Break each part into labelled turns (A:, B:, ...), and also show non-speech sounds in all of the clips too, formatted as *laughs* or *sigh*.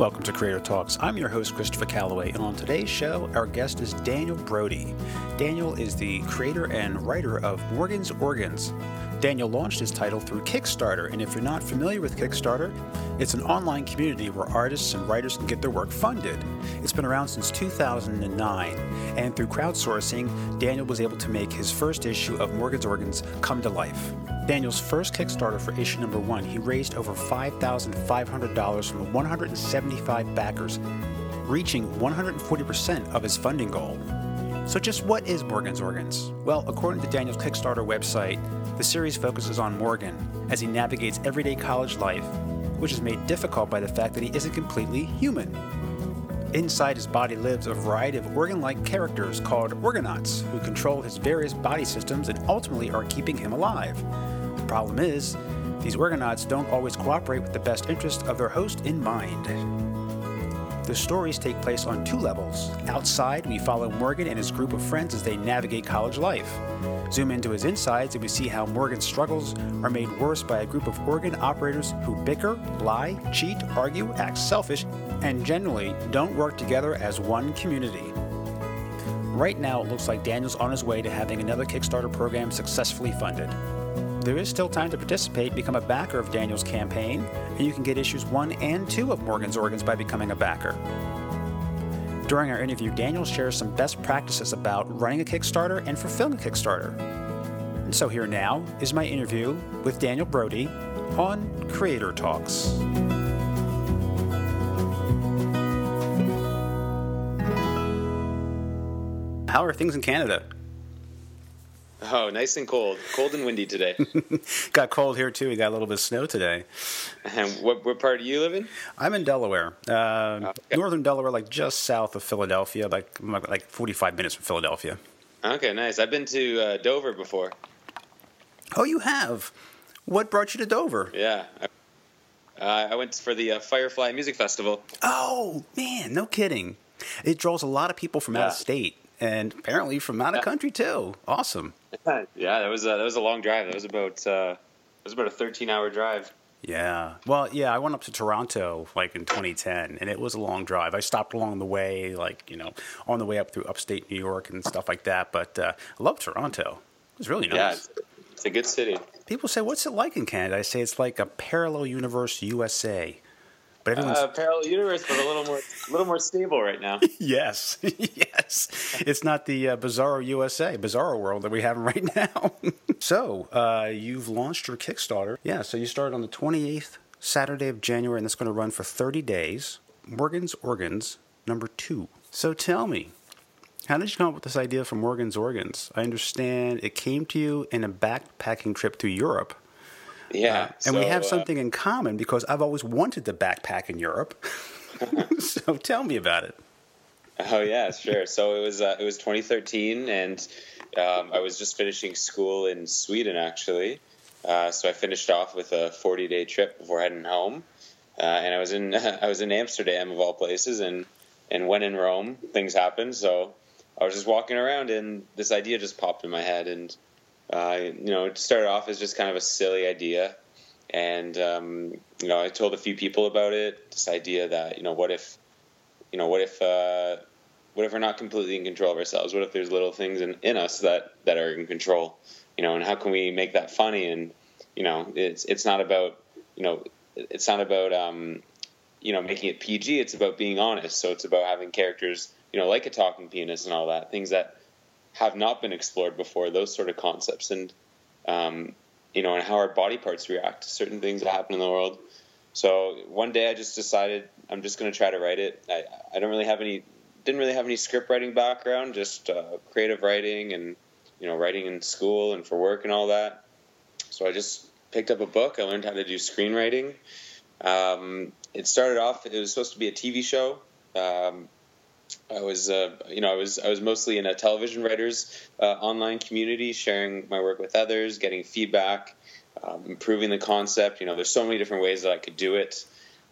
A: Welcome to Creator Talks. I'm your host, Christopher Calloway, and on today's show, our guest is Daniel Brody. Daniel is the creator and writer of Morgan's Organs. Daniel launched his title through Kickstarter, and if you're not familiar with Kickstarter, it's an online community where artists and writers can get their work funded. It's been around since 2009, and through crowdsourcing, Daniel was able to make his first issue of Morgan's Organs come to life. Daniel's first Kickstarter for issue number one, he raised over $5,500 from 175 backers, reaching 140% of his funding goal. So, just what is Morgan's Organs? Well, according to Daniel's Kickstarter website, the series focuses on Morgan as he navigates everyday college life, which is made difficult by the fact that he isn't completely human. Inside his body lives a variety of organ like characters called Orgonauts who control his various body systems and ultimately are keeping him alive. Problem is, these Orgonauts don't always cooperate with the best interest of their host in mind. The stories take place on two levels. Outside, we follow Morgan and his group of friends as they navigate college life. Zoom into his insides, and we see how Morgan's struggles are made worse by a group of organ operators who bicker, lie, cheat, argue, act selfish, and generally don't work together as one community. Right now, it looks like Daniel's on his way to having another Kickstarter program successfully funded. There is still time to participate, become a backer of Daniel's campaign, and you can get issues 1 and 2 of Morgan's Organs by becoming a backer. During our interview, Daniel shares some best practices about running a Kickstarter and fulfilling a Kickstarter. And so here now is my interview with Daniel Brody on Creator Talks. How are things in Canada?
B: Oh, nice and cold. Cold and windy today. *laughs*
A: got cold here too. We got a little bit of snow today.
B: And what, what part do you live in?
A: I'm in Delaware, uh, okay. northern Delaware, like just south of Philadelphia, like like 45 minutes from Philadelphia.
B: Okay, nice. I've been to uh, Dover before.
A: Oh, you have. What brought you to Dover?
B: Yeah. Uh, I went for the uh, Firefly Music Festival.
A: Oh man, no kidding! It draws a lot of people from yeah. out of state and apparently from out of country too. Awesome. *laughs*
B: Yeah, that was a, that was a long drive. That was about uh, it was about a 13 hour drive.
A: Yeah. Well, yeah, I went up to Toronto like in 2010, and it was a long drive. I stopped along the way, like you know, on the way up through upstate New York and stuff like that. But uh, I love Toronto. It was really nice.
B: Yeah, it's, it's a good city.
A: People say, "What's it like in Canada?" I say it's like a parallel universe USA.
B: Everyone's uh, parallel universe, but a little more, a little more stable right now. *laughs*
A: yes, *laughs* yes. It's not the uh, Bizarro USA, Bizarro world that we have *laughs* right now. so uh, you've launched your Kickstarter. Yeah. So you started on the 28th Saturday of January, and that's going to run for 30 days. Morgan's Organs, number two. So tell me, how did you come up with this idea for Morgan's Organs? I understand it came to you in a backpacking trip to Europe
B: yeah. Uh,
A: and so, we have uh, something in common because I've always wanted to backpack in Europe. *laughs* so tell me about it.
B: Oh yeah, sure. So it was uh, it was 2013, and um, I was just finishing school in Sweden actually. Uh, so I finished off with a 40 day trip before heading home, uh, and I was in *laughs* I was in Amsterdam of all places, and and when in Rome, things happened. So I was just walking around, and this idea just popped in my head, and uh, you know, it started off as just kind of a silly idea, and um, you know, I told a few people about it. This idea that you know, what if, you know, what if, uh, what if we're not completely in control of ourselves? What if there's little things in, in us that that are in control? You know, and how can we make that funny? And you know, it's it's not about you know, it's not about um, you know making it PG. It's about being honest. So it's about having characters, you know, like a talking penis and all that, things that have not been explored before, those sort of concepts, and um, you know, and how our body parts react to certain things that happen in the world. So one day I just decided I'm just going to try to write it. I, I don't really have any, didn't really have any script writing background, just uh, creative writing and you know writing in school and for work and all that. So I just picked up a book. I learned how to do screenwriting. Um, it started off. It was supposed to be a TV show. Um, I was, uh, you know, I was I was mostly in a television writers uh, online community, sharing my work with others, getting feedback, um, improving the concept. You know, there's so many different ways that I could do it.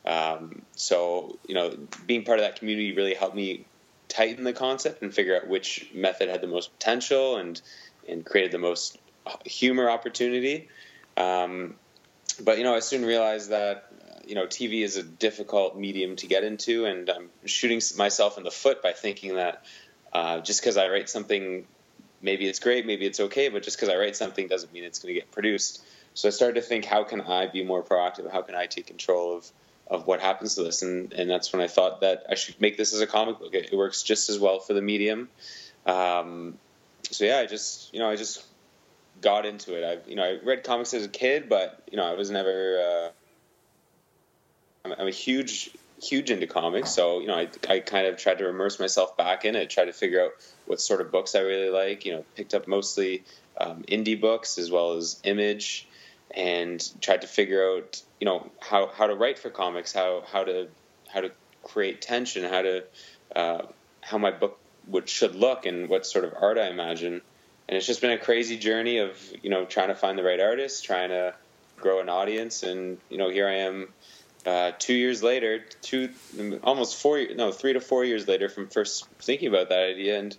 B: Um, so, you know, being part of that community really helped me tighten the concept and figure out which method had the most potential and and created the most humor opportunity. Um, but you know, I soon realized that you know, TV is a difficult medium to get into, and I'm shooting myself in the foot by thinking that uh, just because I write something, maybe it's great, maybe it's okay, but just because I write something doesn't mean it's going to get produced. So I started to think, how can I be more proactive? How can I take control of of what happens to this? And and that's when I thought that I should make this as a comic book. It, it works just as well for the medium. Um, so yeah, I just you know I just got into it. I you know I read comics as a kid, but you know I was never. I'm, I'm a huge huge into comics, so you know I, I kind of tried to immerse myself back in it, tried to figure out what sort of books I really like. You know, picked up mostly um, indie books as well as Image, and tried to figure out you know how how to write for comics, how how to how to create tension, how to uh, how my book would should look, and what sort of art I imagine. And it's just been a crazy journey of you know trying to find the right artist, trying to grow an audience, and you know here I am uh, two years later, two almost four, no, three to four years later from first thinking about that idea, and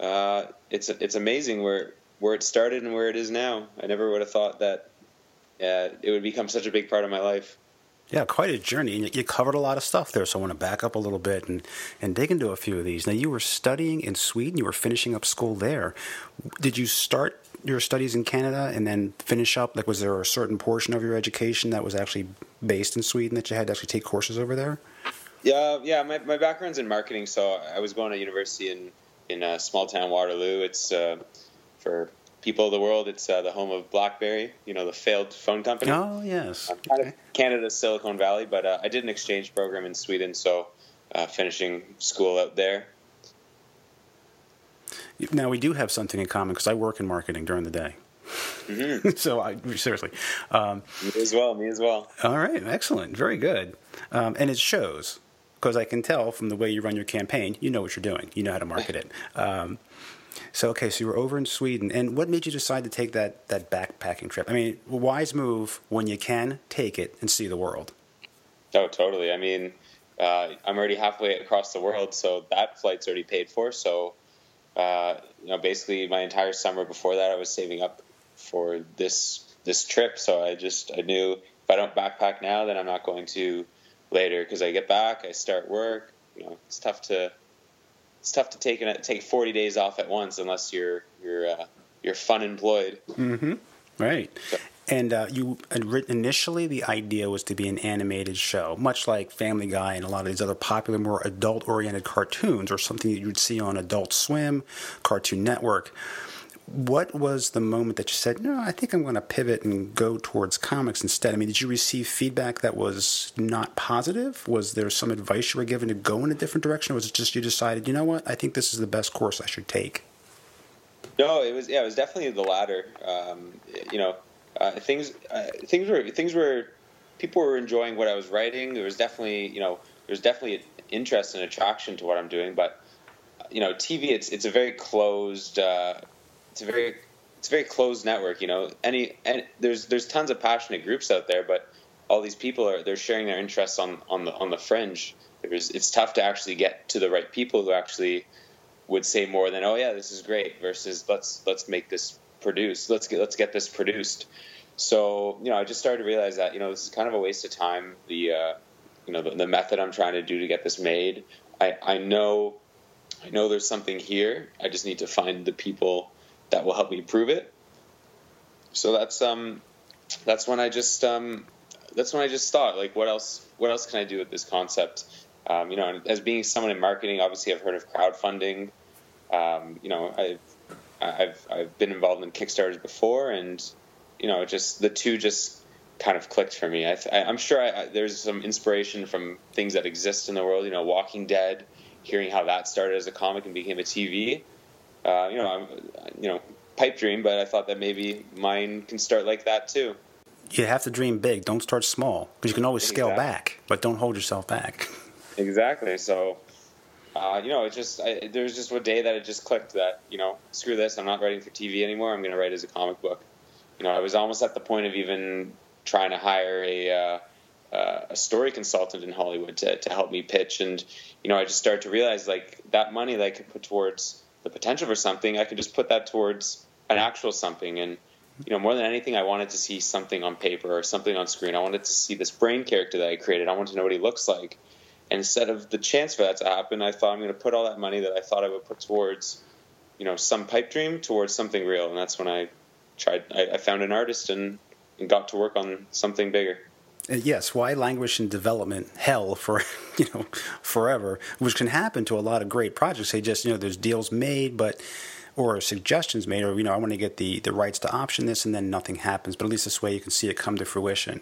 B: uh, it's it's amazing where where it started and where it is now. I never would have thought that uh, it would become such a big part of my life.
A: Yeah, quite a journey. And you covered a lot of stuff there, so I want to back up a little bit and, and dig into a few of these. Now, you were studying in Sweden, you were finishing up school there. Did you start your studies in Canada and then finish up? Like, was there a certain portion of your education that was actually based in Sweden that you had to actually take courses over there?
B: Yeah, yeah. My, my background's in marketing, so I was going to university in in a small town Waterloo. It's uh, for people of the world. It's uh, the home of BlackBerry, you know, the failed phone company.
A: Oh yes,
B: um, kind of Canada's Silicon Valley. But uh, I did an exchange program in Sweden, so uh, finishing school out there.
A: Now we do have something in common because I work in marketing during the day. Mm-hmm. *laughs* so I seriously,
B: um, me as well. Me as well.
A: All right, excellent, very good, um, and it shows because I can tell from the way you run your campaign, you know what you're doing. You know how to market it. Um, so okay, so you were over in Sweden, and what made you decide to take that that backpacking trip? I mean, wise move when you can take it and see the world.
B: Oh, totally. I mean, uh, I'm already halfway across the world, so that flight's already paid for. So, uh, you know, basically my entire summer before that, I was saving up for this this trip. So I just I knew if I don't backpack now, then I'm not going to later because I get back, I start work. You know, it's tough to it's tough to take an, take 40 days off at once unless you're you're uh, you're fun employed.
A: Mm-hmm. Right. So. And uh, you initially the idea was to be an animated show, much like Family Guy and a lot of these other popular, more adult-oriented cartoons, or something that you would see on Adult Swim, Cartoon Network what was the moment that you said, no, I think I'm going to pivot and go towards comics instead? I mean, did you receive feedback that was not positive? Was there some advice you were given to go in a different direction? Or was it just you decided, you know what, I think this is the best course I should take?
B: No, it was yeah, it was definitely the latter. Um, you know, uh, things uh, things were things were people were enjoying what I was writing. There was definitely you know there was definitely interest and attraction to what I'm doing, but you know, TV it's it's a very closed. Uh, it's a very it's a very closed network. You know, any and there's there's tons of passionate groups out there, but all these people are they're sharing their interests on on the on the fringe. There's it's tough to actually get to the right people who actually would say more than oh yeah this is great versus let's let's make this produce let's get let's get this produced. So you know I just started to realize that you know this is kind of a waste of time. The uh, you know the, the method I'm trying to do to get this made. I I know I know there's something here. I just need to find the people that will help me prove it. So that's um, that's when I just um, that's when I just thought like, what else? What else can I do with this concept? Um, you know, as being someone in marketing, obviously I've heard of crowdfunding. Um, you know, I've I've I've been involved in Kickstarters before, and you know, just the two just kind of clicked for me. I, am sure I, I, there's some inspiration from things that exist in the world. You know, Walking Dead, hearing how that started as a comic and became a TV uh, you know, I'm, you know, pipe dream, but I thought that maybe mine can start like that too.
A: You have to dream big. Don't start small because you can always scale exactly. back, but don't hold yourself back. *laughs*
B: Exactly. So, uh, you know, it just I, there was just a day that it just clicked that you know, screw this. I'm not writing for TV anymore. I'm going to write as a comic book. You know, I was almost at the point of even trying to hire a. Uh, uh, a story consultant in Hollywood to, to help me pitch. And, you know, I just started to realize like that money that I could put towards the potential for something, I could just put that towards an actual something. And you know, more than anything, I wanted to see something on paper or something on screen. I wanted to see this brain character that I created. I wanted to know what he looks like. And instead of the chance for that to happen, I thought I'm going to put all that money that I thought I would put towards, you know, some pipe dream towards something real. And that's when I tried. I, I found an artist and, and got to work on something bigger.
A: Uh, yes, why languish in development hell for *laughs* you know forever, which can happen to a lot of great projects. They just you know there's deals made, but or suggestions made, or you know I want to get the the rights to option this, and then nothing happens. But at least this way you can see it come to fruition.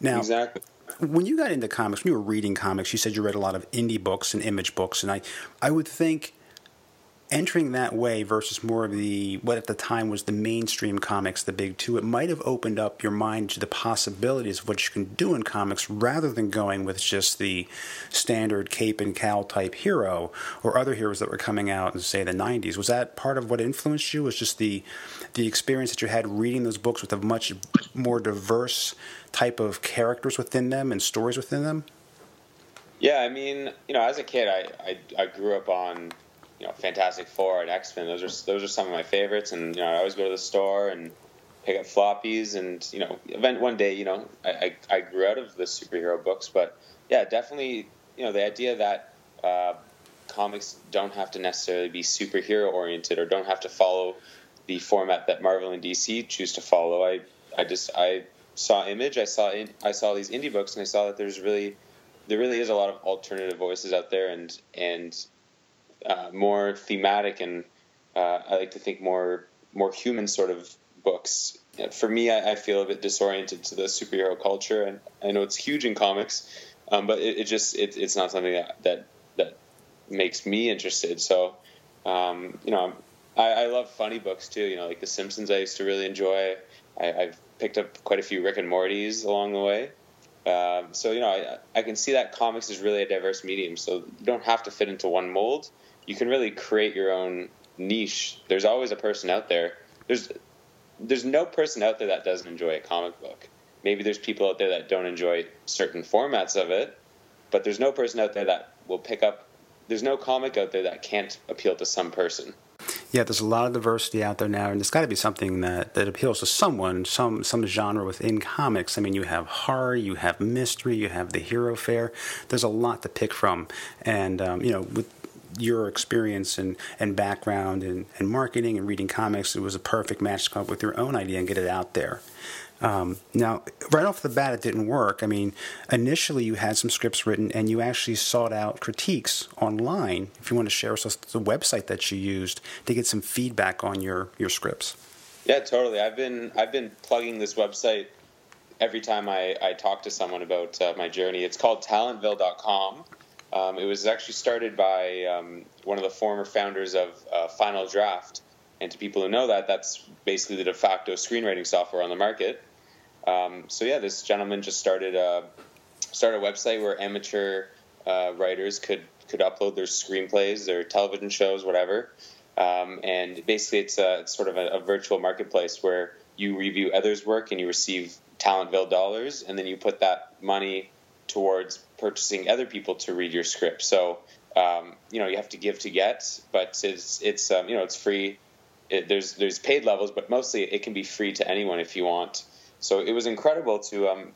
A: Now,
B: exactly.
A: When you got into comics, when you were reading comics, you said you read a lot of indie books and image books, and I I would think entering that way versus more of the what at the time was the mainstream comics, the big two, it might have opened up your mind to the possibilities of what you can do in comics rather than going with just the standard cape and cowl type hero or other heroes that were coming out in say the 90s. Was that part of what influenced you? Was just the the experience that you had reading those books with a much more diverse type of characters within them and stories within them?
B: Yeah, I mean, you know, as a kid, I, I, I grew up on you know Fantastic Four and X Men. Those are those are some of my favorites, and you know I always go to the store and pick up floppies, and you know event one day you know I, I, I grew out of the superhero books, but yeah, definitely you know the idea that uh, comics don't have to necessarily be superhero oriented or don't have to follow the format that Marvel and DC choose to follow. I I just I saw Image, I saw in, I saw these indie books, and I saw that there's really there really is a lot of alternative voices out there, and and uh, more thematic and uh, I like to think more more human sort of books. For me, I, I, feel a bit disoriented to the superhero culture, and I know it's huge in comics, um, but it, it just it, it's not something that, that that makes me interested. So, um, you know, I, I, love funny books too. You know, like The Simpsons, I used to really enjoy. I, have picked up quite a few Rick and Morty's along the way. Um, so you know, I, I can see that comics is really a diverse medium. So you don't have to fit into one mold you can really create your own niche. There's always a person out there. There's there's no person out there that doesn't enjoy a comic book. Maybe there's people out there that don't enjoy certain formats of it, but there's no person out there that will pick up. There's no comic out there that can't appeal to some person.
A: Yeah, there's a lot of diversity out there now, and it's got to be something that, that appeals to someone, some some genre within comics. I mean, you have horror, you have mystery, you have the hero fare. There's a lot to pick from, and um, you know, with your experience and, and background and, and marketing and reading comics, it was a perfect match to come up with your own idea and get it out there. Um, now, right off the bat, it didn't work. I mean, initially you had some scripts written and you actually sought out critiques online. If you want to share with us the website that you used to get some feedback on your, your scripts.
B: Yeah, totally. I've been I've been plugging this website every time I, I talk to someone about uh, my journey. It's called talentville.com. Um, it was actually started by um, one of the former founders of uh, Final Draft. And to people who know that, that's basically the de facto screenwriting software on the market. Um, so yeah, this gentleman just started a started a website where amateur uh, writers could could upload their screenplays, their television shows, whatever. Um, and basically, it's, a, it's sort of a, a virtual marketplace where you review others' work and you receive Talentville dollars, and then you put that money towards purchasing other people to read your script. So um, you know you have to give to get, but it's it's um, you know it's free. It, there's there's paid levels, but mostly it can be free to anyone if you want. So it was incredible to um,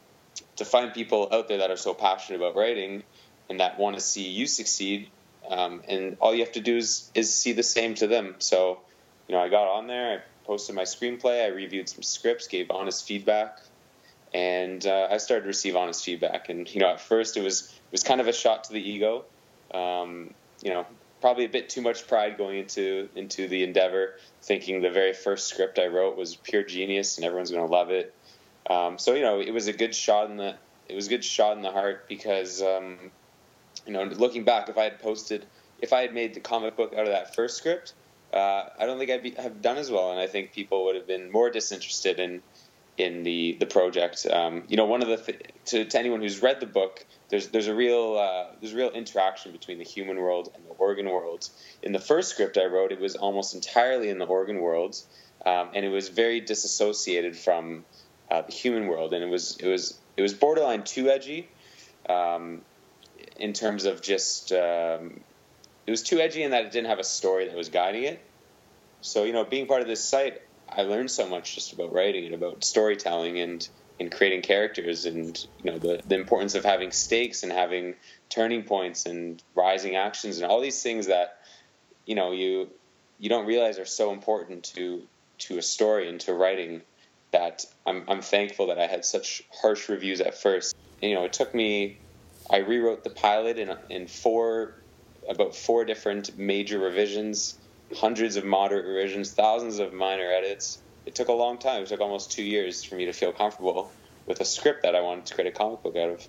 B: to find people out there that are so passionate about writing and that want to see you succeed. Um, and all you have to do is is see the same to them. So you know I got on there, I posted my screenplay, I reviewed some scripts, gave honest feedback and uh, I started to receive honest feedback. And you know, at first it was it was kind of a shot to the ego. Um, you know, probably a bit too much pride going into into the endeavor, thinking the very first script I wrote was pure genius and everyone's going to love it. Um, so you know, it was a good shot in the it was a good shot in the heart because um, you know, looking back, if I had posted, if I had made the comic book out of that first script. Uh, I don't think I'd be, have done as well, and I think people would have been more disinterested in in the the project. Um, you know, one of the th- to, to anyone who's read the book, there's there's a real uh, there's real interaction between the human world and the organ world. In the first script I wrote, it was almost entirely in the organ world, um, and it was very disassociated from uh, the human world, and it was it was it was borderline too edgy, um, in terms of just um, it was too edgy in that it didn't have a story that was guiding it. So you know, being part of this site, I learned so much just about writing and about storytelling and and creating characters and you know the the importance of having stakes and having turning points and rising actions and all these things that you know you you don't realize are so important to to a story and to writing that I'm I'm thankful that I had such harsh reviews at first. You know, it took me I rewrote the pilot in in four about four different major revisions, hundreds of moderate revisions, thousands of minor edits. It took a long time. It took almost two years for me to feel comfortable with a script that I wanted to create a comic book out of.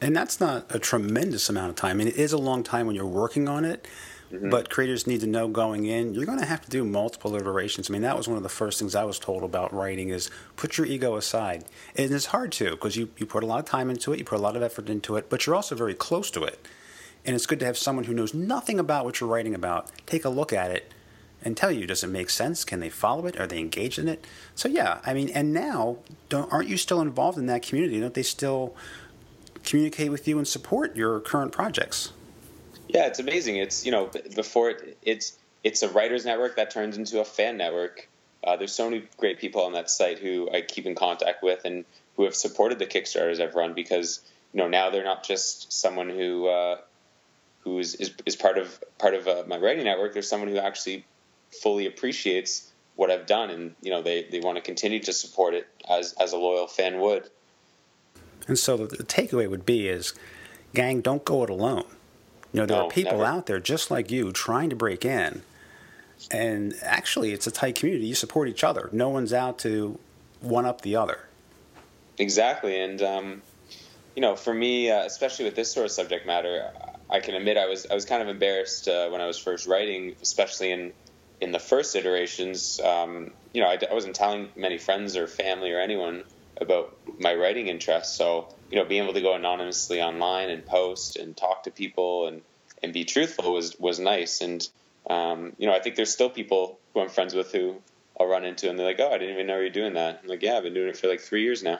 A: And that's not a tremendous amount of time. I mean, it is a long time when you're working on it, mm-hmm. but creators need to know going in, you're going to have to do multiple iterations. I mean, that was one of the first things I was told about writing is put your ego aside. And it's hard to because you, you put a lot of time into it, you put a lot of effort into it, but you're also very close to it. And it's good to have someone who knows nothing about what you're writing about take a look at it and tell you does it make sense can they follow it are they engaged in it so yeah i mean and now aren't you still involved in that community don't they still communicate with you and support your current projects
B: yeah it's amazing it's you know before it, it's it's a writers network that turns into a fan network uh, there's so many great people on that site who i keep in contact with and who have supported the kickstarters i've run because you know now they're not just someone who uh, who is, is, is part of part of uh, my writing network. There's someone who actually fully appreciates what I've done, and you know they, they want to continue to support it as as a loyal fan would.
A: And so the, the takeaway would be is, gang, don't go it alone. You know there no, are people never. out there just like you trying to break in, and actually it's a tight community. You support each other. No one's out to one up the other.
B: Exactly, and um, you know, for me, uh, especially with this sort of subject matter, I can admit I was I was kind of embarrassed uh, when I was first writing, especially in in the first iterations, um, you know, I, I, wasn't telling many friends or family or anyone about my writing interests. So, you know, being able to go anonymously online and post and talk to people and, and be truthful was, was nice. And, um, you know, I think there's still people who I'm friends with who I'll run into and they're like, oh, I didn't even know you're doing that. I'm like, yeah, I've been doing it for like three years now.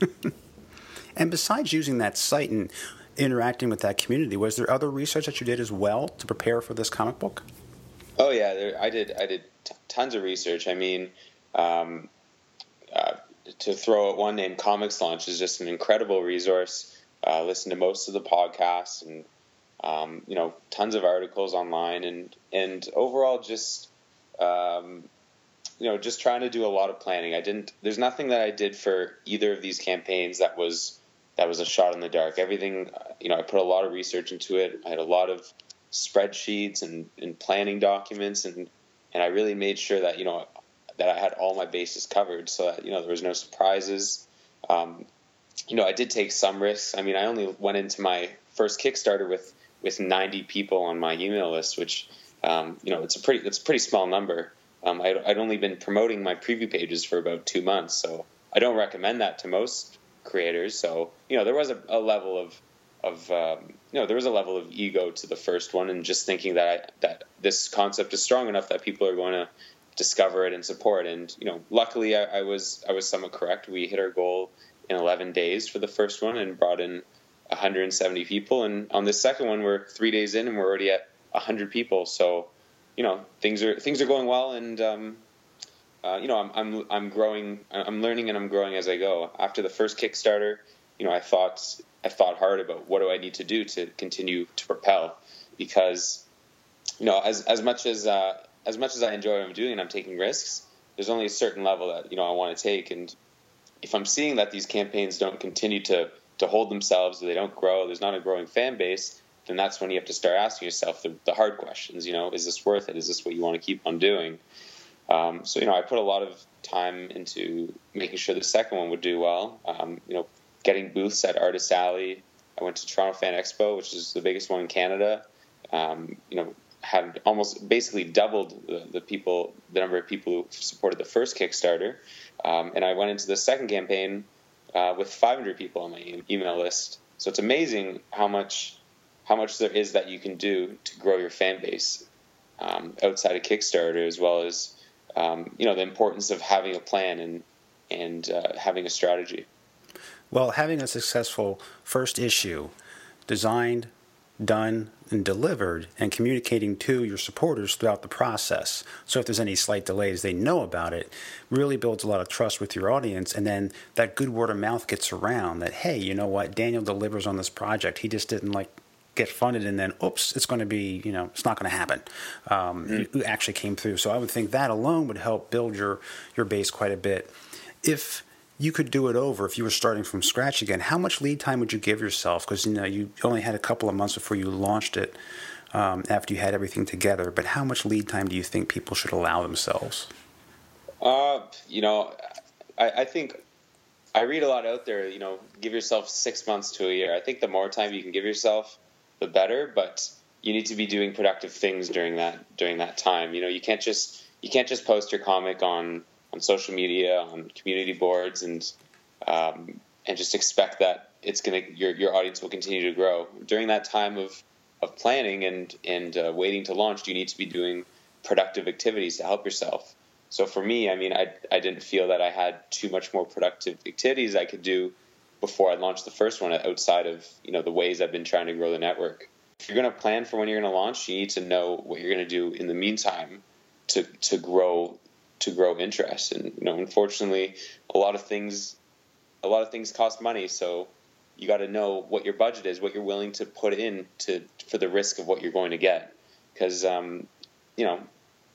B: *laughs*
A: and besides using that site and interacting with that community, was there other research that you did as well to prepare for this comic book?
B: Oh yeah, there, I did. I did t- tons of research. I mean, um, uh, to throw out one name, ComixLaunch is just an incredible resource. Uh, listen to most of the podcasts and um, you know tons of articles online and and overall just um, you know just trying to do a lot of planning. I didn't. There's nothing that I did for either of these campaigns that was that was a shot in the dark. Everything you know, I put a lot of research into it. I had a lot of spreadsheets and, and planning documents and and I really made sure that you know that I had all my bases covered so that you know there was no surprises. Um, you know, I did take some risks. I mean, I only went into my first Kickstarter with with 90 people on my email list, which um, you know it's a pretty it's a pretty small number. Um, I'd, I'd, only been promoting my preview pages for about two months, so I don't recommend that to most creators. So you know, there was a, a level of of um, you know there was a level of ego to the first one and just thinking that I, that this concept is strong enough that people are going to discover it and support and you know luckily I, I, was I was somewhat correct we hit our goal in 11 days for the first one and brought in 170 people and on this second one we're three days in and we're already at 100 people. So you know things are things are going well and um, uh, you know I'm, I'm I'm growing I'm learning and I'm growing as I go. After the first Kickstarter you know I thought I thought hard about what do I need to do to continue to propel because you know as as much as uh, as much as I enjoy what I'm doing and I'm taking risks, there's only a certain level that you know I want to take. And if I'm seeing that these campaigns don't continue to to hold themselves, or they don't grow, there's not a growing fan base, then that's when you have to start asking yourself the, the hard questions. You know, is this worth it? Is this what you want to keep on doing? Um, so you know, I put a lot of time into making sure the second one would do well. Um, you know, getting booths at Artist Alley. I went to Toronto Fan Expo, which is the biggest one in Canada. Um, you know, had almost basically doubled the, the, people, the number of people who supported the first Kickstarter. Um, and I went into the second campaign uh, with 500 people on my email list. So it's amazing how much how much there is that you can do to grow your fan base um, outside of Kickstarter, as well as um, you know the importance of having a plan and and uh, having a strategy.
A: Well, having a successful first issue designed done and delivered and communicating to your supporters throughout the process. So if there's any slight delays, they know about it. Really builds a lot of trust with your audience, and then that good word of mouth gets around that hey, you know what, Daniel delivers on this project. He just didn't like get funded and then oops it's going to be you know it's not going to happen um, mm-hmm. you actually came through so i would think that alone would help build your your base quite a bit if you could do it over if you were starting from scratch again, how much lead time would you give yourself? Because you know you only had a couple of months before you launched it um, after you had everything together. But how much lead time do you think people should allow themselves?
B: Uh, you know, I, I think I read a lot out there. You know, give yourself six months to a year. I think the more time you can give yourself, the better. But you need to be doing productive things during that during that time. You know, you can't just you can't just post your comic on on social media, on community boards, and um, and just expect that it's gonna your your audience will continue to grow during that time of of planning and and uh, waiting to launch. You need to be doing productive activities to help yourself. So for me, I mean, I I didn't feel that I had too much more productive activities I could do before I launched the first one outside of you know the ways I've been trying to grow the network. If you're going to plan for when you're going to launch, you need to know what you're going to do in the meantime to to grow to grow interest. And you know, unfortunately, a lot of things, a lot of things cost money. So you got to know what your budget is, what you're willing to put in to for the risk of what you're going to get. Because um, you know,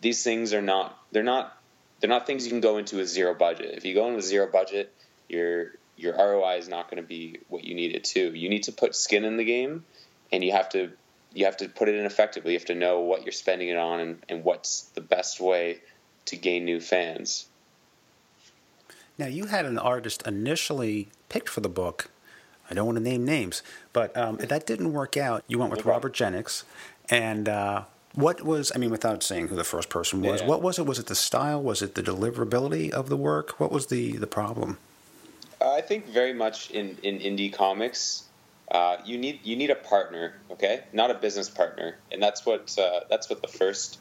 B: these things are not they're not they're not things you can go into with zero budget. If you go in with zero budget, your your ROI is not going to be what you need it to. You need to put skin in the game, and you have to you have to put it in effectively. You have to know what you're spending it on and, and what's the best way to gain new fans.
A: Now, you had an artist initially picked for the book. I don't want to name names, but um, that didn't work out. You went with Robert Jennings, and uh, what was? I mean, without saying who the first person was, yeah. what was it? Was it the style? Was it the deliverability of the work? What was the the problem?
B: I think very much in in indie comics, uh, you need you need a partner, okay, not a business partner, and that's what uh, that's what the first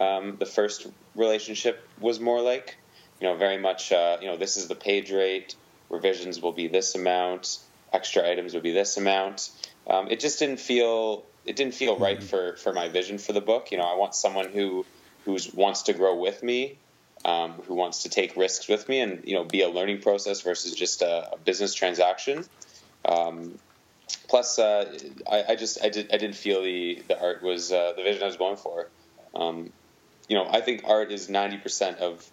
B: um, the first relationship was more like. You know, very much, uh, you know, this is the page rate, revisions will be this amount, extra items will be this amount. Um, it just didn't feel it didn't feel right mm-hmm. for for my vision for the book. You know, I want someone who who wants to grow with me, um, who wants to take risks with me, and you know, be a learning process versus just a, a business transaction. Um, plus, uh, I, I, just I did I didn't feel the the art was uh, the vision I was going for. You know, I think art is ninety percent of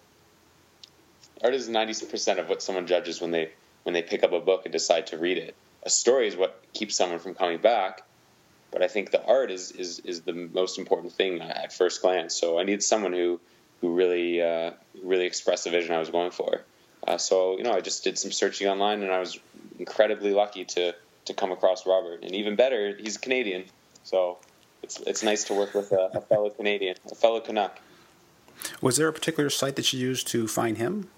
B: art is ninety percent of what someone judges when they when they pick up a book and decide to read it. A story is what keeps someone from coming back, but I think the art is is is the most important thing at first glance. So I need someone who who really uh, really expressed the vision I was going for. Uh, so you know, I just did some searching online, and I was incredibly lucky to to come across Robert. And even better, he's Canadian, so it's it's nice to work with a, a fellow Canadian, a fellow Canuck.
A: Was there a particular site that you used to find him?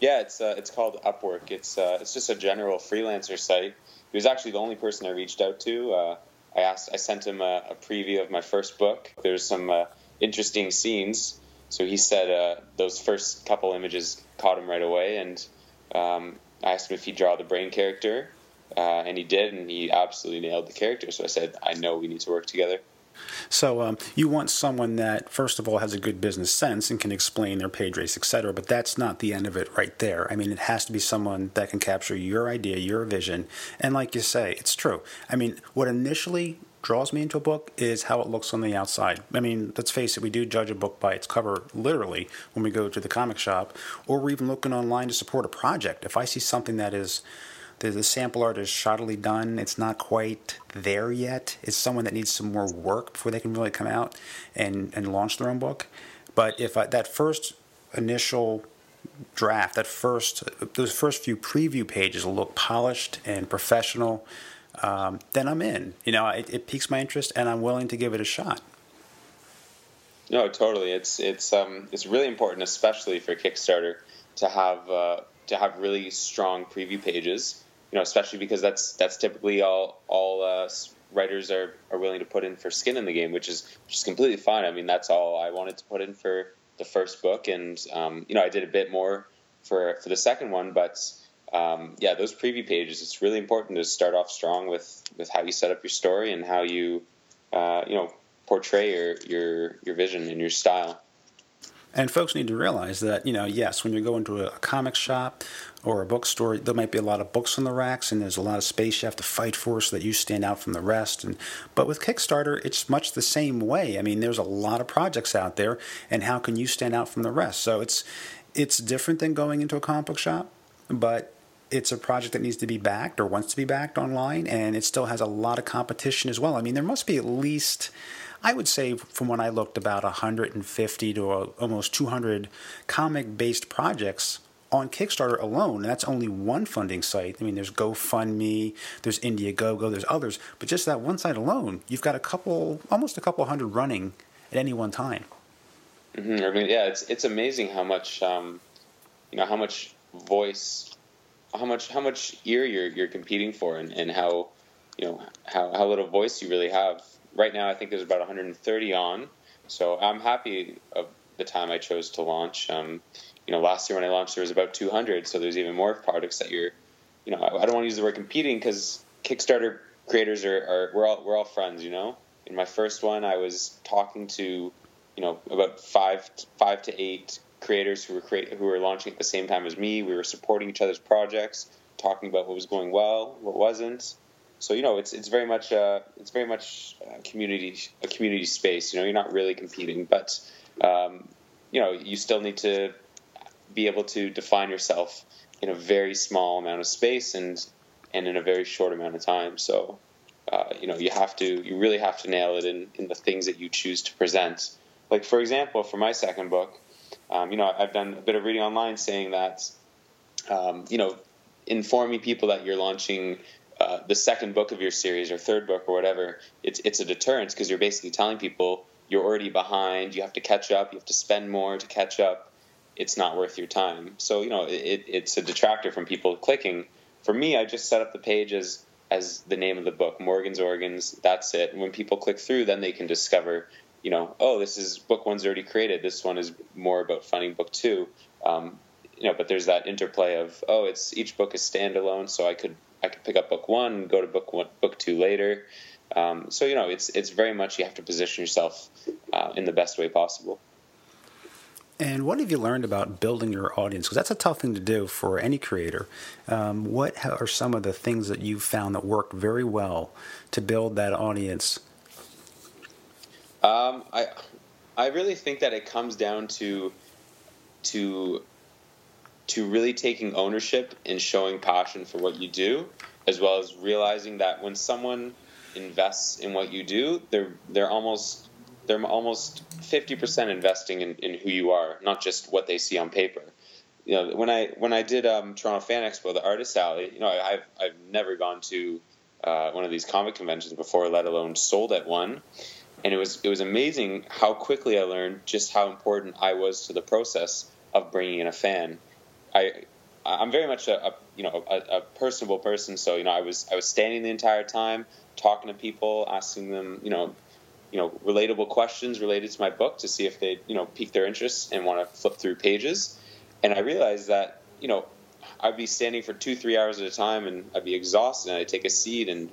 B: Yeah, it's uh, it's called Upwork. It's uh, it's just a general freelancer site. He was actually the only person I reached out to. Uh, I asked, I sent him a, a, preview of my first book. There's some uh, interesting scenes, so he said uh, those first couple images caught him right away, and um, I asked him if he'd draw the brain character, uh, and he did, and he absolutely nailed the character. So I said, I know we need to work together.
A: So um, you want someone that, first of all, has a good business sense and can explain their page race, etc. But that's not the end of it right there. I mean, it has to be someone that can capture your idea, your vision, and like you say, it's true. I mean, what initially draws me into a book is how it looks on the outside. I mean, let's face it, we do judge a book by its cover literally when we go to the comic shop, or we're even looking online to support a project. If I see something that is the, sample art is shoddily done. It's not quite there yet. It's someone that needs some more work before they can really come out and, and launch their own book. But if I, that first initial draft, that first those first few preview pages look polished and professional, um, then I'm in. You know, it, it piques my interest, and I'm willing to give it a shot.
B: No, totally. It's it's um, it's really important, especially for Kickstarter, to have uh, to have really strong preview pages you know, especially because that's that's typically all all uh, writers are, are willing to put in for skin in the game, which is which is completely fine. I mean, that's all I wanted to put in for the first book, and um, you know, I did a bit more for for the second one, but um, yeah, those preview pages. It's really important to start off strong with with how you set up your story and how you uh, you know portray your your your vision and your style.
A: And folks need to realize that, you know, yes, when you go into a comic shop or a bookstore, there might be a lot of books on the racks and there's a lot of space you have to fight for so that you stand out from the rest. And but with Kickstarter, it's much the same way. I mean, there's a lot of projects out there and how can you stand out from the rest? So it's it's different than going into a comic book shop, but it's a project that needs to be backed or wants to be backed online and it still has a lot of competition as well. I mean, there must be at least I would say, from when I looked, about 150 to almost 200 comic based projects on Kickstarter alone. And that's only one funding site. I mean, there's GoFundMe, there's Indiegogo, there's others. But just that one site alone, you've got a couple, almost a couple hundred running at any one time.
B: Mm-hmm. I mean, yeah, it's it's amazing how much, um, you know, how much voice, how much how much ear you're you're competing for, and, and how, you know, how how little voice you really have right now I think there's about 130 on. So I'm happy of the time I chose to launch. Um, you know, last year when I launched, there was about 200. So there's even more products that you're, you know, I, I don't want to use the word competing because Kickstarter creators are, are, we're all we're all friends. You know, in my first one, I was talking to, you know, about five five to eight creators who were create, who were launching at the same time as me. We were supporting each other's projects, talking about what was going well, what wasn't so you know it's it's very much uh, it's very much a community a community space. You know, you're not really competing, but um, you know you still need to be able to define yourself in a very small amount of space and and in a very short amount of time. So uh, you know you have to you really have to nail it in in the things that you choose to present. Like for example, for my second book, um, you know I've done a bit of reading online saying that um, you know informing people that you're launching uh, the second book of your series or third book or whatever, it's it's a deterrence because you're basically telling people you're already behind. You have to catch up. You have to spend more to catch up. It's not worth your time. So you know it, it's a detractor from people clicking. For me, I just set up the page as as the name of the book, Morgan's Organs. That's it. And when people click through, then they can discover, you know, oh, this is book one's already created. This one is more about finding book two. Um, you know, but there's that interplay of, oh, it's each book is standalone, so I could I could pick up book one and go to book one, book two later. Um, so you know, it's it's very much you have to position yourself uh, in the best way possible.
A: And what have you learned about building your audience? Because that's a tough thing to do for any creator. Um, what are some of the things that you've found that work very well to build that audience?
B: Um, I I really think that it comes down to to to really taking ownership and showing passion for what you do, as well as realizing that when someone invests in what you do, they're they're almost they're almost fifty percent investing in, in who you are, not just what they see on paper. You know, when I when I did um, Toronto Fan Expo, the Artist Alley, you know, I've I've never gone to uh, one of these comic conventions before, let alone sold at one. And it was it was amazing how quickly I learned just how important I was to the process of bringing in a fan. I I'm very much a, a you know a, a, personable person. So you know I was I was standing the entire time talking to people, asking them you know you know relatable questions related to my book to see if they you know pique their interest and want to flip through pages. And I realized that you know I'd be standing for two three hours at a time and I'd be exhausted. and I'd take a seat and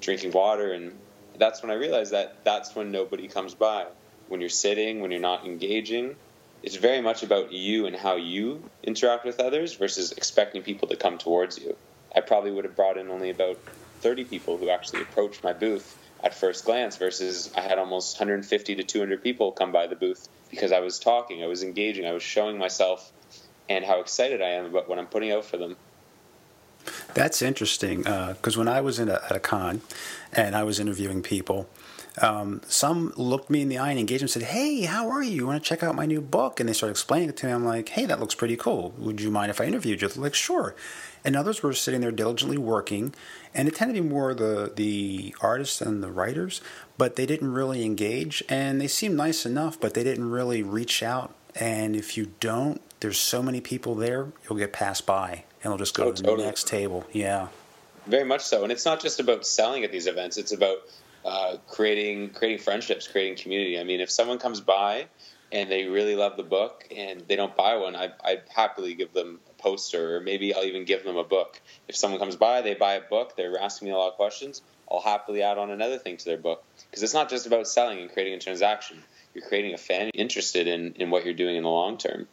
B: drinking water and that's when I realized that that's when nobody comes by. When you're sitting, when you're not engaging, it's very much about you and how you interact with others versus expecting people to come towards you. I probably would have brought in only about 30 people who actually approached my booth at first glance versus I had almost 150 to 200 people come by the booth because I was talking, I was engaging, I was showing myself and how excited I am about what I'm putting out for them.
A: That's interesting because uh, when I was in a, at a con and I was interviewing people, um, some looked me in the eye and engaged and said, Hey, how are you? You want to check out my new book? And they started explaining it to me. I'm like, Hey, that looks pretty cool. Would you mind if I interviewed you? They're like, Sure. And others were sitting there diligently working, and it tended to be more the the artists and the writers, but they didn't really engage. And they seemed nice enough, but they didn't really reach out. And if you don't, there's so many people there, you'll get passed by, and they'll just go oh, to the next table. Yeah.
B: Very much so, and it's not just about selling at these events; it's about uh, creating creating friendships, creating community. I mean, if someone comes by and they really love the book and they don't buy one, I, I'd happily give them a poster, or maybe I'll even give them a book. If someone comes by, they buy a book, they're asking me a lot of questions. I'll happily add on another thing to their book because it's not just about selling and creating a transaction. You're creating a fan interested in in what you're doing in the long term.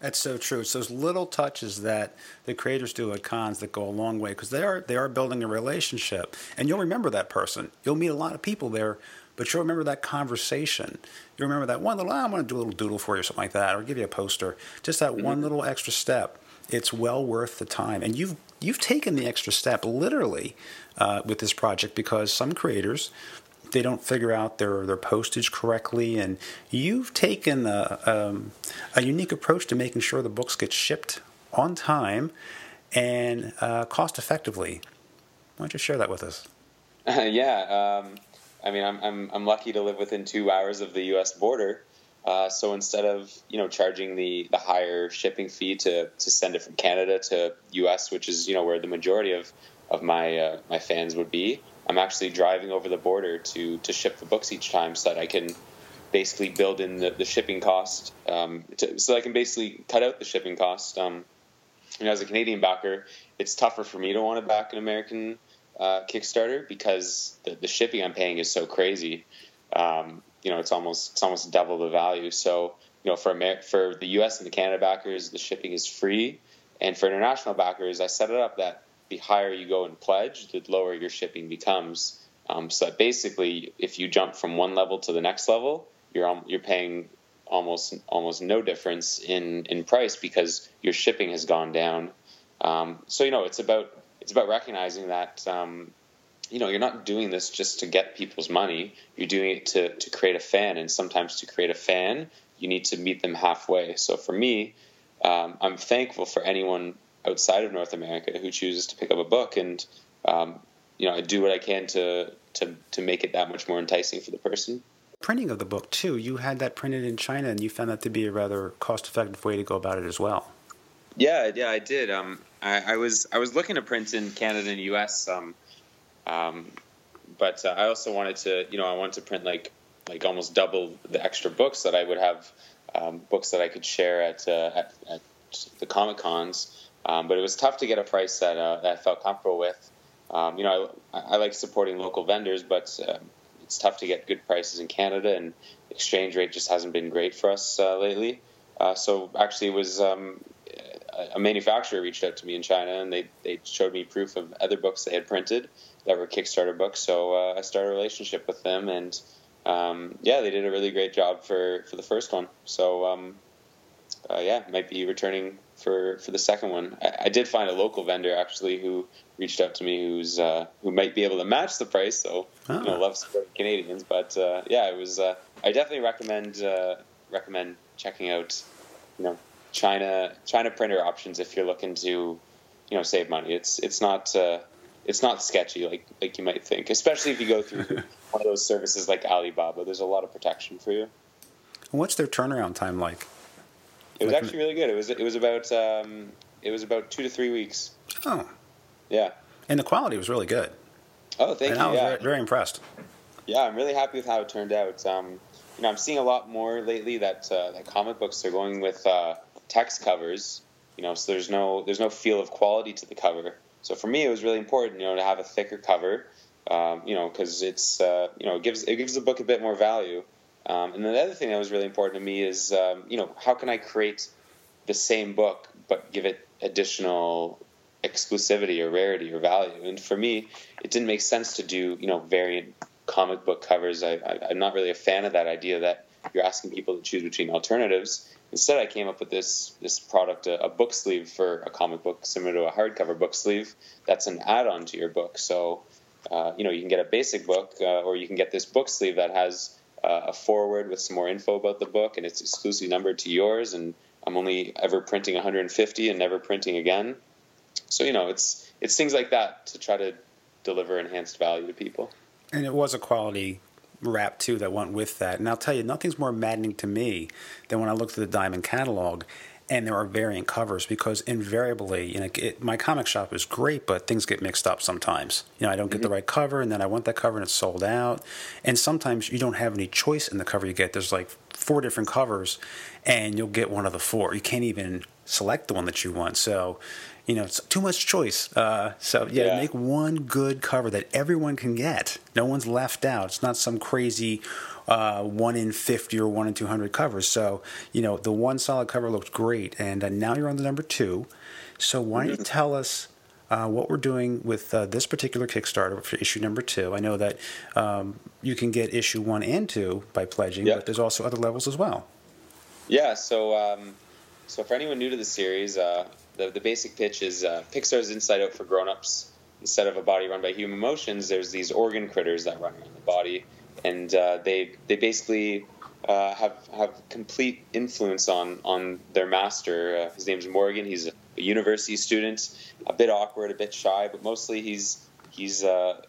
A: That's so true. It's those little touches that the creators do at cons that go a long way because they are they are building a relationship, and you'll remember that person. You'll meet a lot of people there, but you'll remember that conversation. You'll remember that one little. Oh, I'm going to do a little doodle for you, or something like that, or give you a poster. Just that mm-hmm. one little extra step. It's well worth the time, and you've you've taken the extra step literally uh, with this project because some creators they don't figure out their, their postage correctly. And you've taken a, um, a unique approach to making sure the books get shipped on time and uh, cost effectively. Why don't you share that with us?
B: Uh, *laughs* yeah, um, I mean, I'm, I'm, I'm lucky to live within two hours of the U.S. border. Uh, so instead of you know charging the, the higher shipping fee to, to send it from Canada to U.S., which is you know where the majority of of my uh, my fans would be, I'm actually driving over the border to to ship the books each time, so that I can basically build in the, the shipping cost, um, to, so I can basically cut out the shipping cost. Um, you know, as a Canadian backer, it's tougher for me to want to back an American uh, Kickstarter because the, the, shipping I'm paying is so crazy. Um, you know, it's almost it's almost double the value. So you know, for Amer- for the U.S. and the Canada backers, the shipping is free, and for international backers, I set it up that the higher you go in pledge, the lower your shipping becomes. Um, so basically, if you jump from one level to the next level, you're you're paying almost almost no difference in in price because your shipping has gone down. Um, so you know, it's about it's about recognizing that um, you know you're not doing this just to get people's money. You're doing it to to create a fan, and sometimes to create a fan, you need to meet them halfway. So for me, um, I'm thankful for anyone outside of North America who chooses to pick up a book, and um, you know, I do what I can to to to make it that much more enticing for the person.
A: Printing of the book too. You had that printed in China, and you found that to be a rather cost-effective way to go about it as well.
B: Yeah, yeah, I did. Um, I, I, was I was looking to print in Canada and U.S. Um, um, but uh, I also wanted to, you know, I wanted to print like like almost double the extra books that I would have, um, books that I could share at, uh, at, at the comic cons. Um, but it was tough to get a price that, uh, that I felt comfortable with. Um, you know, I, I, like supporting local vendors, but uh, it's tough to get good prices in Canada, and exchange rate just hasn't been great for us uh, lately. Uh, so actually, it was um, a manufacturer reached out to me in China, and they they showed me proof of other books they had printed that were Kickstarter books. So uh, I started a relationship with them, and um, yeah, they did a really great job for for the first one. So um, uh, yeah, might be returning for for the second one. I, I, did find a local vendor actually who reached out to me who's uh, who might be able to match the price. So oh. you know, love supporting Canadians, but uh, yeah, it was. Uh, I definitely recommend uh, recommend checking out you know China China printer options if you're looking to you know save money. It's it's not. Uh, it's not sketchy like like you might think, especially if you go through *laughs* one of those services like Alibaba. There's a lot of protection for you.
A: What's their turnaround time like?
B: It was actually really good. It was it was about um, it was about two to three weeks.
A: Oh,
B: yeah.
A: And the quality was really good.
B: Oh, thank
A: and
B: you.
A: I was
B: yeah.
A: very, very, impressed.
B: Yeah, I'm really happy with how it turned out. Um, you know, I'm seeing a lot more lately that uh, that comic books are going with uh, text covers. You know, so there's no there's no feel of quality to the cover. So for me, it was really important, you know, to have a thicker cover. Um, you know, because it's uh, you know it gives it gives the book a bit more value. Um, and the other thing that was really important to me is, um, you know, how can I create the same book but give it additional exclusivity or rarity or value? And for me, it didn't make sense to do, you know, variant comic book covers. I, I, I'm not really a fan of that idea that you're asking people to choose between alternatives. Instead, I came up with this this product, a, a, book sleeve for a comic book, similar to a hardcover book sleeve. That's an add-on to your book. So, uh, you know, you can get a basic book, uh, or you can get this book sleeve that has uh, a foreword with some more info about the book, and it's exclusively numbered to yours. And I'm only ever printing 150 and never printing again. So you know, it's it's things like that to try to deliver enhanced value to people.
A: And it was a quality wrap too that went with that. And I'll tell you, nothing's more maddening to me than when I look through the Diamond catalog and there are variant covers because invariably, you know, it, my comic shop is great, but things get mixed up sometimes. You know, I don't get mm-hmm. the right cover, and then I want that cover and it's sold out. And sometimes you don't have any choice in the cover you get. There's like four different covers, and you'll get one of the four. You can't even select the one that you want. So, you know, it's too much choice. Uh, so yeah,
B: Yeah.
A: make one good cover that everyone can get. No one's left out. It's not some crazy uh, one in fifty or one in two hundred covers. So you know, the one solid cover looked great, and uh, now you're on the number two. So why don't you tell us? Uh, what we're doing with uh, this particular Kickstarter for issue number two. I know that um, you can get issue one and two by pledging,
B: Yeah.
A: but there's also other levels as well.
B: Yeah, so um, so for anyone new to the series, uh, the the basic pitch is uh, Pixar's Inside Out for grown-ups. Instead of a body run by human emotions, there's these organ critters that run around the body, and uh, they they basically uh, have have complete influence on on their master. Uh, his name's Morgan. He's a, a university student, a bit awkward, a bit shy, but mostly he's he's uh,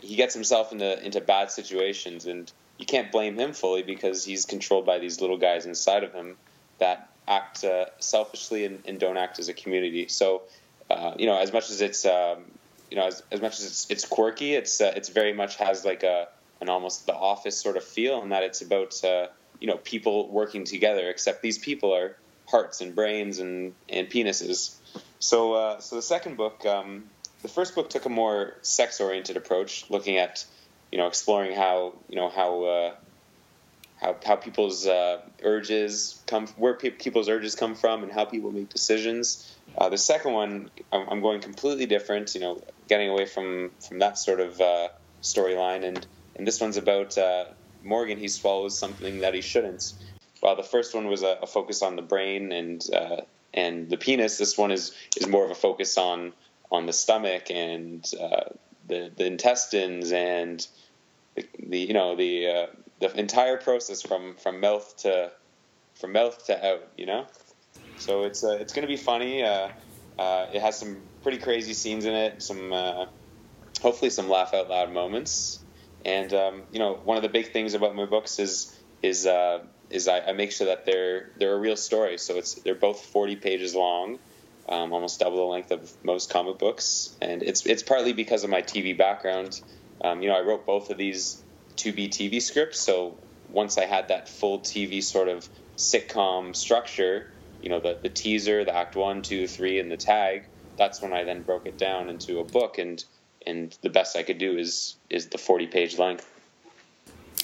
B: he gets himself into into bad situations, and you can't blame him fully because he's controlled by these little guys inside of him that act uh, selfishly and, and don't act as a community. So, uh, you know, as much as it's um, you know as, as much as it's, it's quirky, it's uh, it's very much has like a an almost the office sort of feel, and that it's about uh, you know people working together. Except these people are hearts and brains and and penises. So uh, so the second book, um, the first book took a more sex oriented approach, looking at you know exploring how you know how uh, how how people's uh, urges come, where pe- people's urges come from, and how people make decisions. Uh, the second one, I'm, I'm going completely different. You know, getting away from from that sort of uh, storyline, and and this one's about uh, Morgan. He swallows something that he shouldn't. While the first one was a, a focus on the brain and uh, and the penis, this one is is more of a focus on on the stomach and uh, the the intestines and the, the you know the the entire process from from mouth to from mouth to out. You know, so it's uh, it's going to be funny. Uh, uh, it has some pretty crazy scenes in it. Some uh, hopefully some laugh out loud moments. And um, you know, one of the big things about my books is is uh, is I, I make sure that they're they're a real story. So it's they're both forty pages long, um, almost double the length of most comic books. And it's it's partly because of my TV background. Um, you know, I wrote both of these to be TV scripts. So once I had that full TV sort of sitcom structure, you know, the the teaser, the act one, two, three, and the tag. That's when I then broke it down into a book and and the best I could do is is the 40 page length.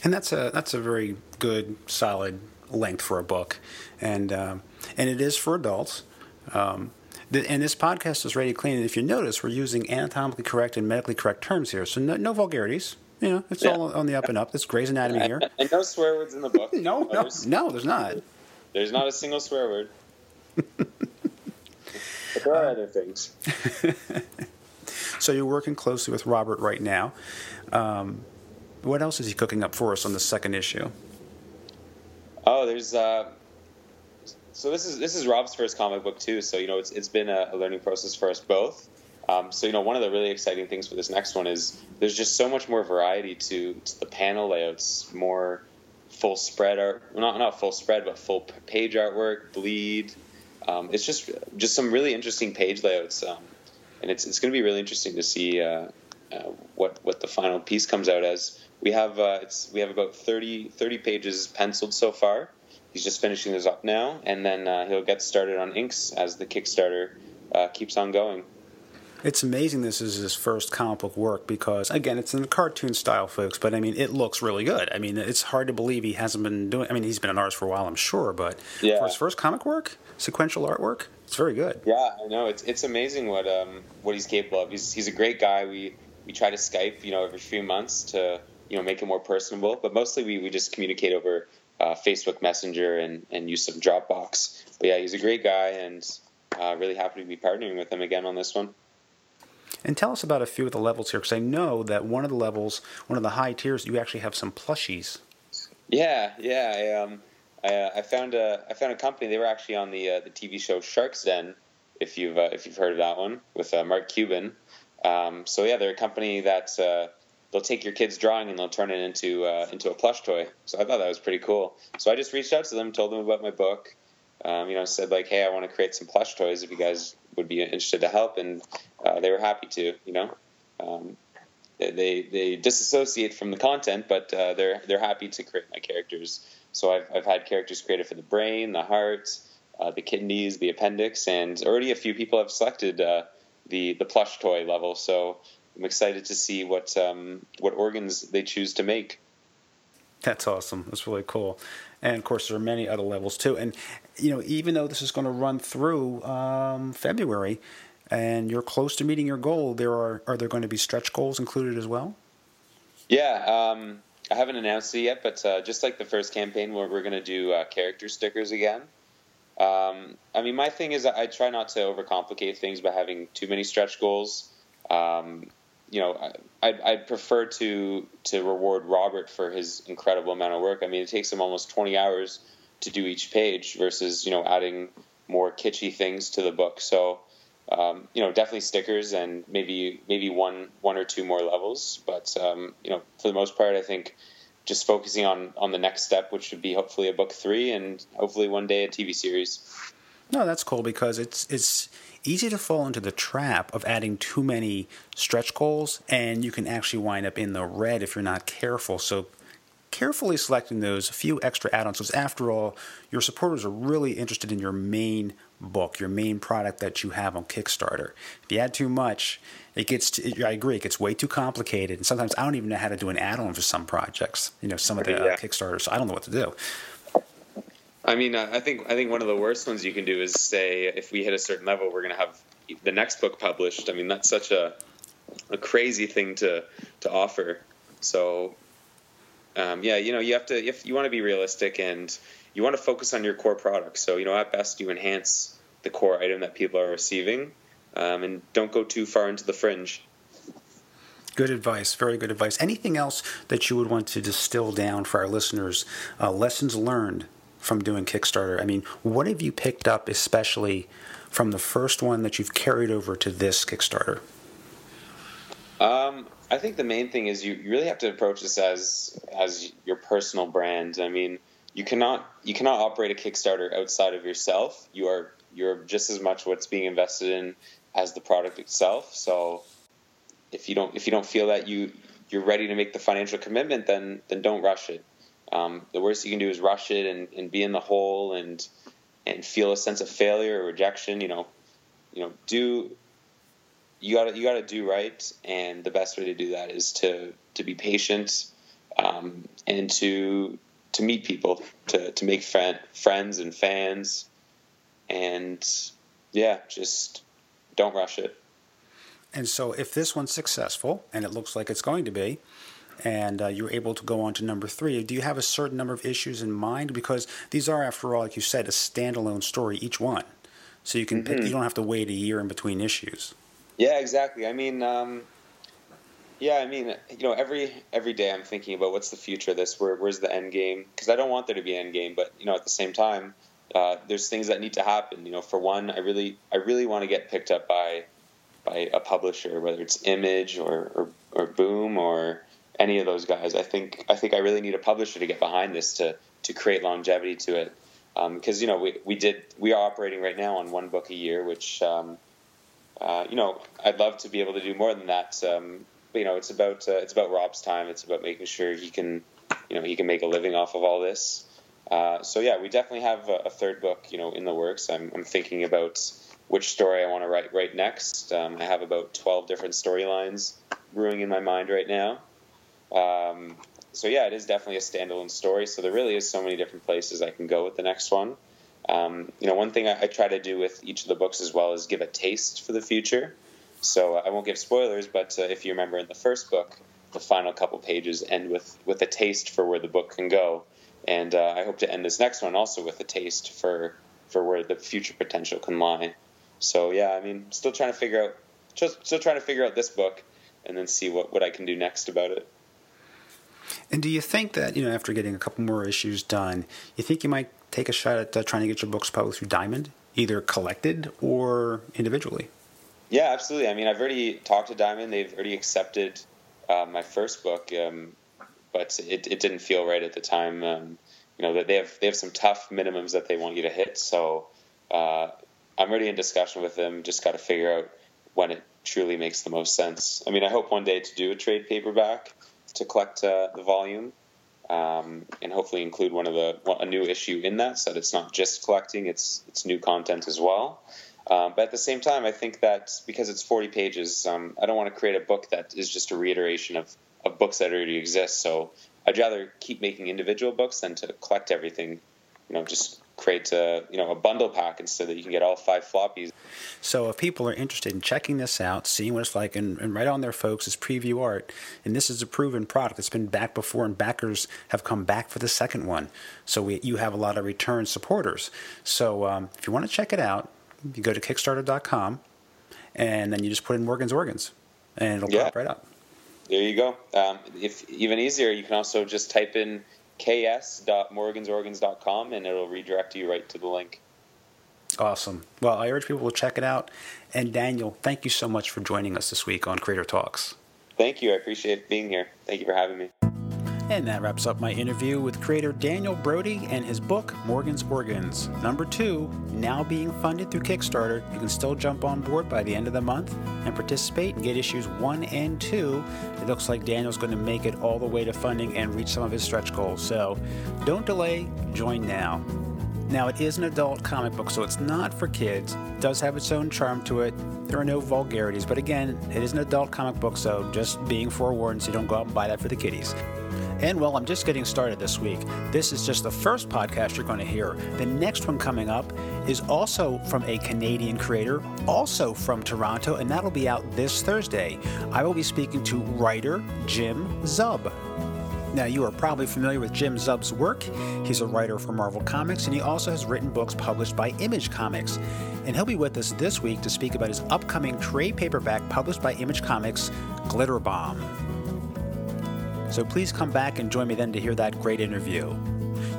A: And that's a that's a very good solid length for a book, and um, and it is for adults. Um, and this podcast is ready clean. And if you notice, we're using anatomically correct and medically correct terms here, so no, no vulgarities. You know, it's
B: Yeah.
A: all on the up and up. It's Grey's Anatomy here. *laughs*
B: And, no swear words in the book. *laughs*
A: No, no,
B: there's,
A: no, there's not.
B: there's not a single swear word. *laughs* but there are other things.
A: So you're working closely with Robert right now. Um, what else is he cooking up for us on the second issue?
B: Oh, there's uh, so this is this is Rob's first comic book too. So you know it's it's been a, a learning process for us both. Um, so you know one of the really exciting things for this next one is there's just so much more variety to, to the panel layouts, more full spread art, not not full spread, but full page artwork, bleed. Um, it's just just some really interesting page layouts, um, and it's it's going to be really interesting to see uh, uh, what what the final piece comes out as. We have uh, it's we have about 30, 30 pages penciled so far. He's just finishing this up now, and then uh, he'll get started on inks as the Kickstarter uh, keeps on going.
A: It's amazing this is his first comic book work because, again, it's in the cartoon style, folks, but I mean, it looks really good. I mean, it's hard to believe he hasn't been doing I mean, he's been an artist for a while, I'm sure, but
B: Yeah.
A: for his first comic work, sequential artwork, it's very good.
B: Yeah, I know it's it's amazing what um what he's capable of. He's he's a great guy. We we try to Skype, you know, every few months to you know make it more personable, but mostly we, we just communicate over uh, Facebook Messenger and and use some Dropbox. But yeah, he's a great guy, and uh, really happy to be partnering with him again on this one.
A: And tell us about a few of the levels here, because I know that one of the levels, one of the high tiers, you actually have some plushies.
B: Yeah, yeah. I, um, I, uh, I found a I found a company. They were actually on the uh, the TV show Shark's Den. If you've uh, if you've heard of that one with uh, Mark Cuban. Um, so yeah, they're a company that uh, they'll take your kid's drawing and they'll turn it into uh, into a plush toy. So I thought that was pretty cool. So I just reached out to them, told them about my book. Um, you know, said like, hey, I want to create some plush toys. If you guys would be interested to help, and uh, they were happy to. You know. Um, they they disassociate from the content, but uh, they're they're happy to create my characters So I've, I've had characters created for the brain, the heart, uh, the kidneys, the appendix, and already a few people have selected uh, the the plush toy level. So I'm excited to see what um, what organs they choose to make.
A: That's awesome. That's really cool. And of course, there are many other levels too. And you know, even though this is going to run through um, February, and you're close to meeting your goal, there are are there going to be stretch goals included as well?
B: Yeah, um, I haven't announced it yet, but uh, just like the first campaign, where we're going to do uh, character stickers again. Um, I mean, my thing is I try not to overcomplicate things by having too many stretch goals. Um, you know, I'd, I'd, prefer to to reward Robert for his incredible amount of work. I mean, it takes him almost 20 hours to do each page versus you know adding more kitschy things to the book. So, um, you know, definitely stickers and maybe maybe one one or two more levels. But um, you know, for the most part, I think just focusing on on the next step, which would be hopefully a book three and hopefully one day a TV series.
A: No, that's cool because it's it's easy to fall into the trap of adding too many stretch goals, and you can actually wind up in the red if you're not careful. So, carefully selecting those few extra add ons, because after all, your supporters are really interested in your main book, your main product that you have on Kickstarter. If you add too much, it gets, to, I agree, it gets way too complicated. And sometimes I don't even know how to do an add on for some projects, you know, some of the uh, Kickstarters. So I don't know what to do.
B: I mean, I think I think one of the worst ones you can do is say if we hit a certain level, we're going to have the next book published. I mean, that's such a a crazy thing to to offer. So, um, yeah, you know, you have to if you want to be realistic and you want to focus on your core product. So, you know, at best, you enhance the core item that people are receiving, um, and don't go too far into the fringe.
A: Good advice. Very good advice. Anything else that you would want to distill down for our listeners? Uh, lessons learned from doing Kickstarter? I mean, what have you picked up, especially from the first one that you've carried over to this Kickstarter?
B: Um, I think the main thing is you, you really have to approach this as as your personal brand. I mean, you cannot you cannot operate a Kickstarter outside of yourself. You are you're just as much what's being invested in as the product itself. So if you don't if you don't feel that you you're ready to make the financial commitment, then then don't rush it. Um, the worst you can do is rush it and, and be in the hole and and feel a sense of failure or rejection. You know, you know, do you got to you got to do right, and the best way to do that is to to be patient um, and to to meet people, to to make friend, friends and fans, and yeah, just don't rush it.
A: And so, if this one's successful, and it looks like it's going to be, and uh, you're able to go on to number three. Do you have a certain number of issues in mind? Because these are, after all, like you said, a standalone story each one, so you can mm-hmm. pick, you don't have to wait a year in between issues.
B: Yeah, exactly. I mean, um, yeah, I mean, you know, every every day I'm thinking about what's the future of this. Where where's the end game? Because I don't want there to be an end game, but you know, at the same time, uh, there's things that need to happen. You know, for one, I really I really want to get picked up by by a publisher, whether it's Image or or, or Boom or any of those guys. I think I think I really need a publisher to get behind this to to create longevity to it. Because um, you know we we did we are operating right now on one book a year, which um, uh, you know I'd love to be able to do more than that. Um, but you know it's about uh, it's about Rob's time. It's about making sure he can you know he can make a living off of all this. Uh, so yeah, we definitely have a, a, third book you know in the works. I'm, I'm thinking about which story I want to write right next. Um, I have about 12 different storylines brewing in my mind right now. Um, so yeah, it is definitely a standalone story. So there really is so many different places I can go with the next one. Um, you know, one thing I, I, try to do with each of the books as well is give a taste for the future. So uh, I won't give spoilers, but uh, if you remember in the first book, the final couple pages end with with a taste for where the book can go, and uh, I hope to end this next one also with a taste for for where the future potential can lie. So yeah, I mean, still trying to figure out, just still trying to figure out this book, and then see what what I can do next about it.
A: And do you think that, you know, after getting a couple more issues done, you think you might take a shot at uh, trying to get your books published through Diamond, either collected or individually?
B: Yeah, absolutely. I mean, I've already talked to Diamond. They've already accepted uh, my first book, um, but it, it didn't feel right at the time. Um, you know, that they have they have some tough minimums that they want you to hit. So uh, I'm already in discussion with them. Just got to figure out when it truly makes the most sense. I mean, I hope one day to do a trade paperback to collect uh, the volume. um, and hopefully include one of the a new issue in that, so that it's not just collecting; it's it's new content as well. Um, but at the same time, I think that because it's 40 pages, um, I don't want to create a book that is just a reiteration of, of books that already exist. So I'd rather keep making individual books than to collect everything. You know, just create a you know a bundle pack instead that you can get all five floppies.
A: So if people are interested in checking this out, seeing what it's like, and, and right on there, folks, is preview art, and this is a proven product. It's been back before, and backers have come back for the second one. So we, you have a lot of return supporters. So um, if you want to check it out, you go to Kickstarter.com, and then you just put in Morgan's Organs, and it'll yeah. pop right up.
B: There you go. Um, if even easier, you can also just type in ks.morgansorgans.com and it'll redirect you right to the link.
A: Awesome. Well, I urge people to check it out. And Daniel, thank you so much for joining us this week on Creator Talks.
B: Thank you. I appreciate being here. Thank you for having me.
A: And that wraps up my interview with creator Daniel Brody and his book, Morgan's Organs. Number two, now being funded through Kickstarter. You can still jump on board by the end of the month and participate and get issues one and two. It looks like Daniel's going to make it all the way to funding and reach some of his stretch goals. So don't delay, join now. Now, it is an adult comic book, so it's not for kids. It does have its own charm to it. There are no vulgarities, but again, it is an adult comic book, so just being forewarned so you don't go out and buy that for the kiddies. And well, I'm just getting started this week. This is just the first podcast you're going to hear. The next one coming up is also from a Canadian creator, also from Toronto, and that'll be out this Thursday. I will be speaking to writer Jim Zub. Now, you are probably familiar with Jim Zub's work. He's a writer for Marvel Comics, and he also has written books published by Image Comics. And he'll be with us this week to speak about his upcoming trade paperback published by Image Comics, Glitterbomb. So please come back and join me then to hear that great interview.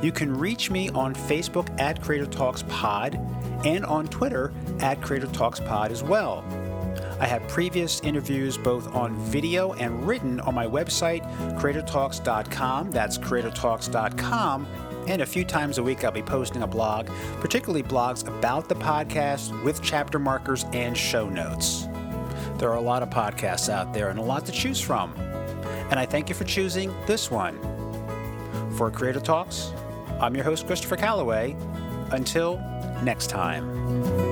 A: You can reach me on Facebook at Creator Talks Pod and on Twitter at Creator Talks Pod as well. I have previous interviews both on video and written on my website, creatortalks.com. That's creatortalks.com. And a few times a week, I'll be posting a blog, particularly blogs about the podcast with chapter markers and show notes. There are a lot of podcasts out there and a lot to choose from and I thank you for choosing this one. For Creator Talks, I'm your host, Christopher Calloway. Until next time.